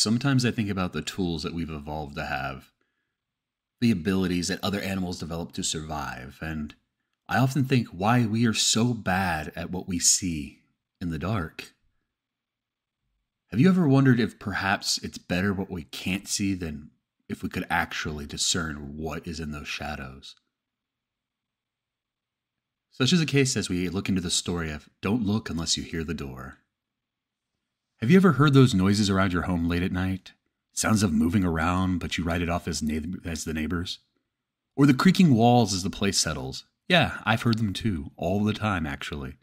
Sometimes I think about the tools that we've evolved to have, the abilities that other animals develop to survive, and I often think why we are so bad at what we see in the dark. Have you ever wondered if perhaps it's better what we can't see than if we could actually discern what is in those shadows? Such is the case as we look into the story of Don't Look Unless You Hear the Door. Have you ever heard those noises around your home late at night? Sounds of moving around, but you write it off as, na- as the neighbors? Or the creaking walls as the place settles? Yeah, I've heard them too, all the time actually.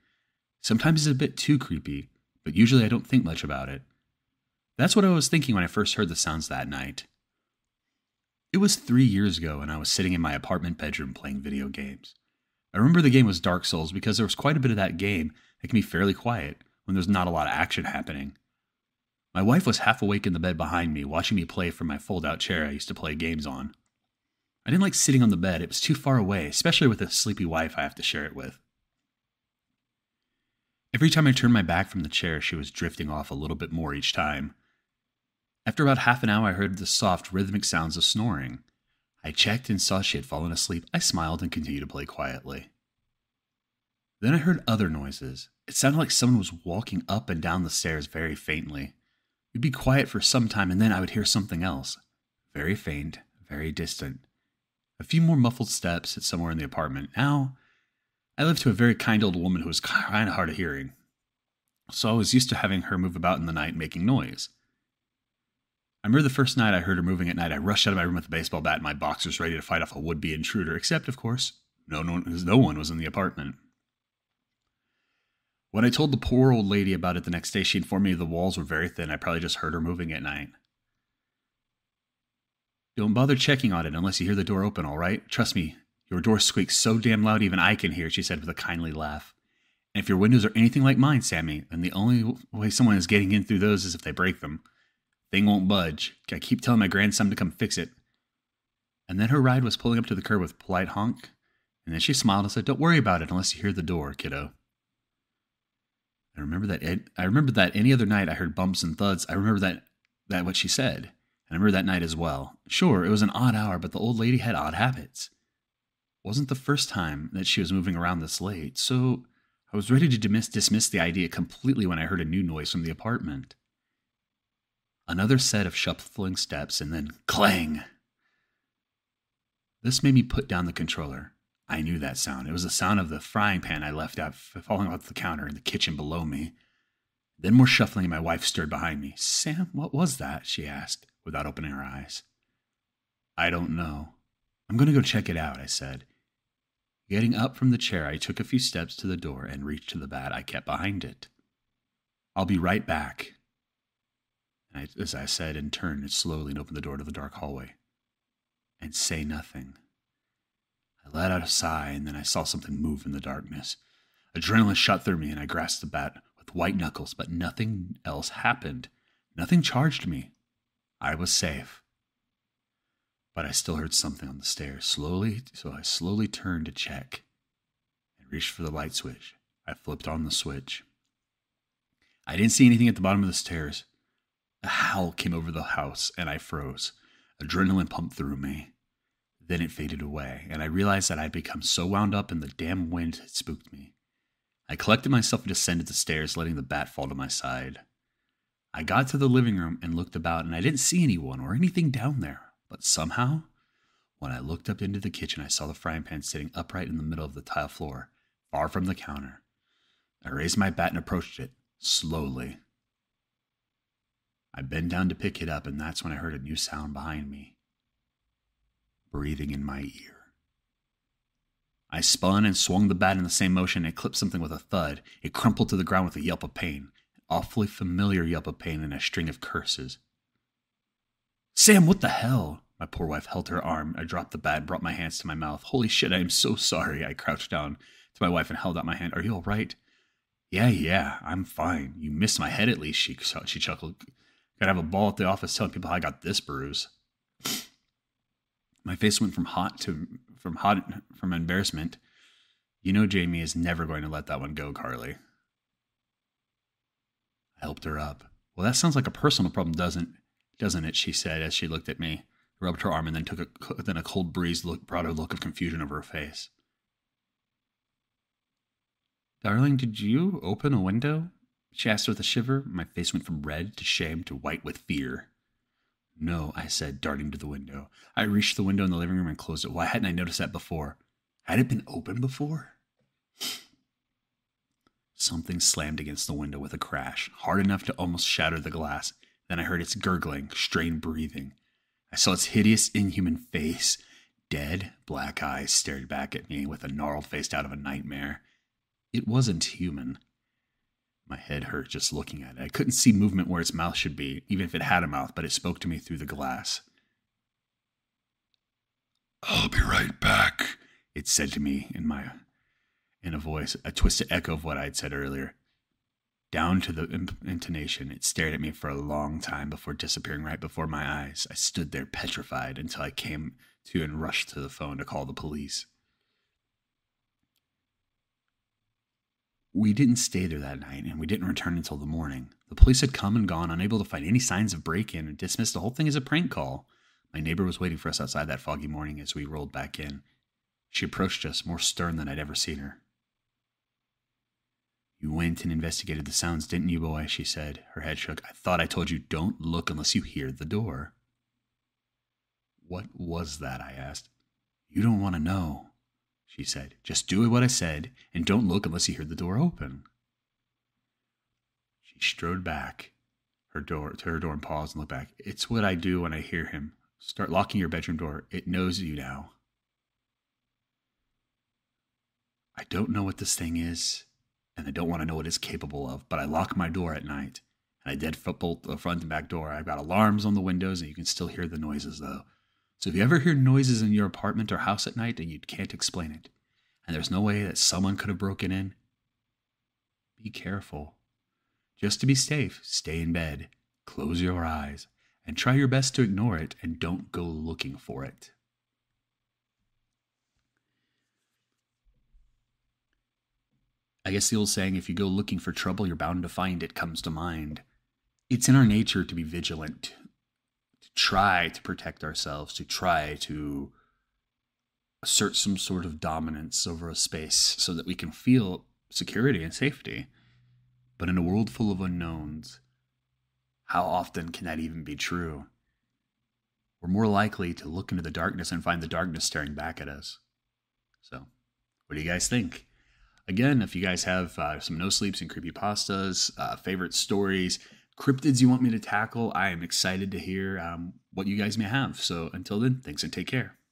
Sometimes it's a bit too creepy, but usually I don't think much about it. That's what I was thinking when I first heard the sounds that night. It was three years ago, and I was sitting in my apartment bedroom playing video games. I remember the game was Dark Souls because there was quite a bit of that game that can be fairly quiet when there's not a lot of action happening. My wife was half awake in the bed behind me, watching me play from my fold out chair I used to play games on. I didn't like sitting on the bed, it was too far away, especially with a sleepy wife I have to share it with. Every time I turned my back from the chair, she was drifting off a little bit more each time. After about half an hour, I heard the soft, rhythmic sounds of snoring. I checked and saw she had fallen asleep. I smiled and continued to play quietly. Then I heard other noises. It sounded like someone was walking up and down the stairs very faintly. We'd be quiet for some time, and then I would hear something else. Very faint, very distant. A few more muffled steps at somewhere in the apartment. Now, I lived to a very kind old woman who was kind of hard of hearing, so I was used to having her move about in the night making noise. I remember the first night I heard her moving at night, I rushed out of my room with a baseball bat and my boxers ready to fight off a would be intruder, except, of course, no, no, no one was in the apartment. When I told the poor old lady about it the next day, she informed me the walls were very thin. I probably just heard her moving at night. Don't bother checking on it unless you hear the door open, all right? Trust me, your door squeaks so damn loud even I can hear she said with a kindly laugh. And if your windows are anything like mine, Sammy, then the only way someone is getting in through those is if they break them. Thing won't budge. I keep telling my grandson to come fix it. And then her ride was pulling up to the curb with polite honk, and then she smiled and said, Don't worry about it unless you hear the door, kiddo. I remember that I remember that any other night I heard bumps and thuds. I remember that that what she said. And I remember that night as well. Sure, it was an odd hour, but the old lady had odd habits. It wasn't the first time that she was moving around this late, so I was ready to dismiss the idea completely when I heard a new noise from the apartment. Another set of shuffling steps, and then clang! This made me put down the controller. I knew that sound. It was the sound of the frying pan I left out falling off the counter in the kitchen below me. Then more shuffling, and my wife stirred behind me. Sam, what was that? she asked, without opening her eyes. I don't know. I'm going to go check it out, I said. Getting up from the chair, I took a few steps to the door and reached to the bat I kept behind it. I'll be right back. I, as I said, and turned slowly and opened the door to the dark hallway. And say nothing. I let out a sigh, and then I saw something move in the darkness. Adrenaline shot through me, and I grasped the bat with white knuckles, but nothing else happened. Nothing charged me. I was safe. But I still heard something on the stairs, slowly, so I slowly turned to check and reached for the light switch. I flipped on the switch. I didn't see anything at the bottom of the stairs. A howl came over the house, and I froze. Adrenaline pumped through me. Then it faded away, and I realized that I had become so wound up in the damn wind it spooked me. I collected myself and descended the stairs, letting the bat fall to my side. I got to the living room and looked about, and I didn't see anyone or anything down there. But somehow, when I looked up into the kitchen, I saw the frying pan sitting upright in the middle of the tile floor, far from the counter. I raised my bat and approached it, slowly. I bent down to pick it up, and that's when I heard a new sound behind me breathing in my ear. I spun and swung the bat in the same motion and clipped something with a thud. It crumpled to the ground with a yelp of pain, an awfully familiar yelp of pain and a string of curses. Sam, what the hell? My poor wife held her arm. I dropped the bat brought my hands to my mouth. Holy shit, I am so sorry. I crouched down to my wife and held out my hand. Are you all right? Yeah, yeah, I'm fine. You missed my head at least, she, she chuckled. Gotta have a ball at the office telling people how I got this bruise. My face went from hot to from hot from embarrassment. You know Jamie is never going to let that one go, Carly. I helped her up. Well, that sounds like a personal problem, doesn't doesn't it? She said as she looked at me, rubbed her arm, and then took a then a cold breeze look brought a look of confusion over her face. Darling, did you open a window? She asked with a shiver. My face went from red to shame to white with fear. No, I said, darting to the window. I reached the window in the living room and closed it. Why hadn't I noticed that before? Had it been open before? Something slammed against the window with a crash, hard enough to almost shatter the glass. Then I heard its gurgling, strained breathing. I saw its hideous, inhuman face. Dead, black eyes stared back at me with a gnarled face out of a nightmare. It wasn't human. My head hurt just looking at it. I couldn't see movement where its mouth should be, even if it had a mouth, but it spoke to me through the glass. I'll be right back, it said to me in my in a voice, a twisted echo of what I had said earlier. Down to the intonation, it stared at me for a long time before disappearing right before my eyes. I stood there petrified until I came to and rushed to the phone to call the police. We didn't stay there that night, and we didn't return until the morning. The police had come and gone, unable to find any signs of break in, and dismissed the whole thing as a prank call. My neighbor was waiting for us outside that foggy morning as we rolled back in. She approached us, more stern than I'd ever seen her. You went and investigated the sounds, didn't you, boy? She said. Her head shook. I thought I told you don't look unless you hear the door. What was that? I asked. You don't want to know she said. Just do what I said, and don't look unless you hear the door open. She strode back her door to her door and paused and looked back. It's what I do when I hear him. Start locking your bedroom door. It knows you now. I don't know what this thing is, and I don't want to know what it's capable of, but I lock my door at night. And I dead bolt the front and back door. I've got alarms on the windows, and you can still hear the noises, though. So if you ever hear noises in your apartment or house at night and you can't explain it, and there's no way that someone could have broken in, be careful. Just to be safe, stay in bed, close your eyes, and try your best to ignore it and don't go looking for it. I guess the old saying, if you go looking for trouble, you're bound to find it, comes to mind. It's in our nature to be vigilant, try to protect ourselves, to try to assert some sort of dominance over a space so that we can feel security and safety. But in a world full of unknowns, how often can that even be true? We're more likely to look into the darkness and find the darkness staring back at us. So, what do you guys think? Again, if you guys have uh, some no sleeps and creepy pastas, uh, favorite stories, cryptids you want me to tackle, I am excited to hear um, what you guys may have. So until then, thanks and take care.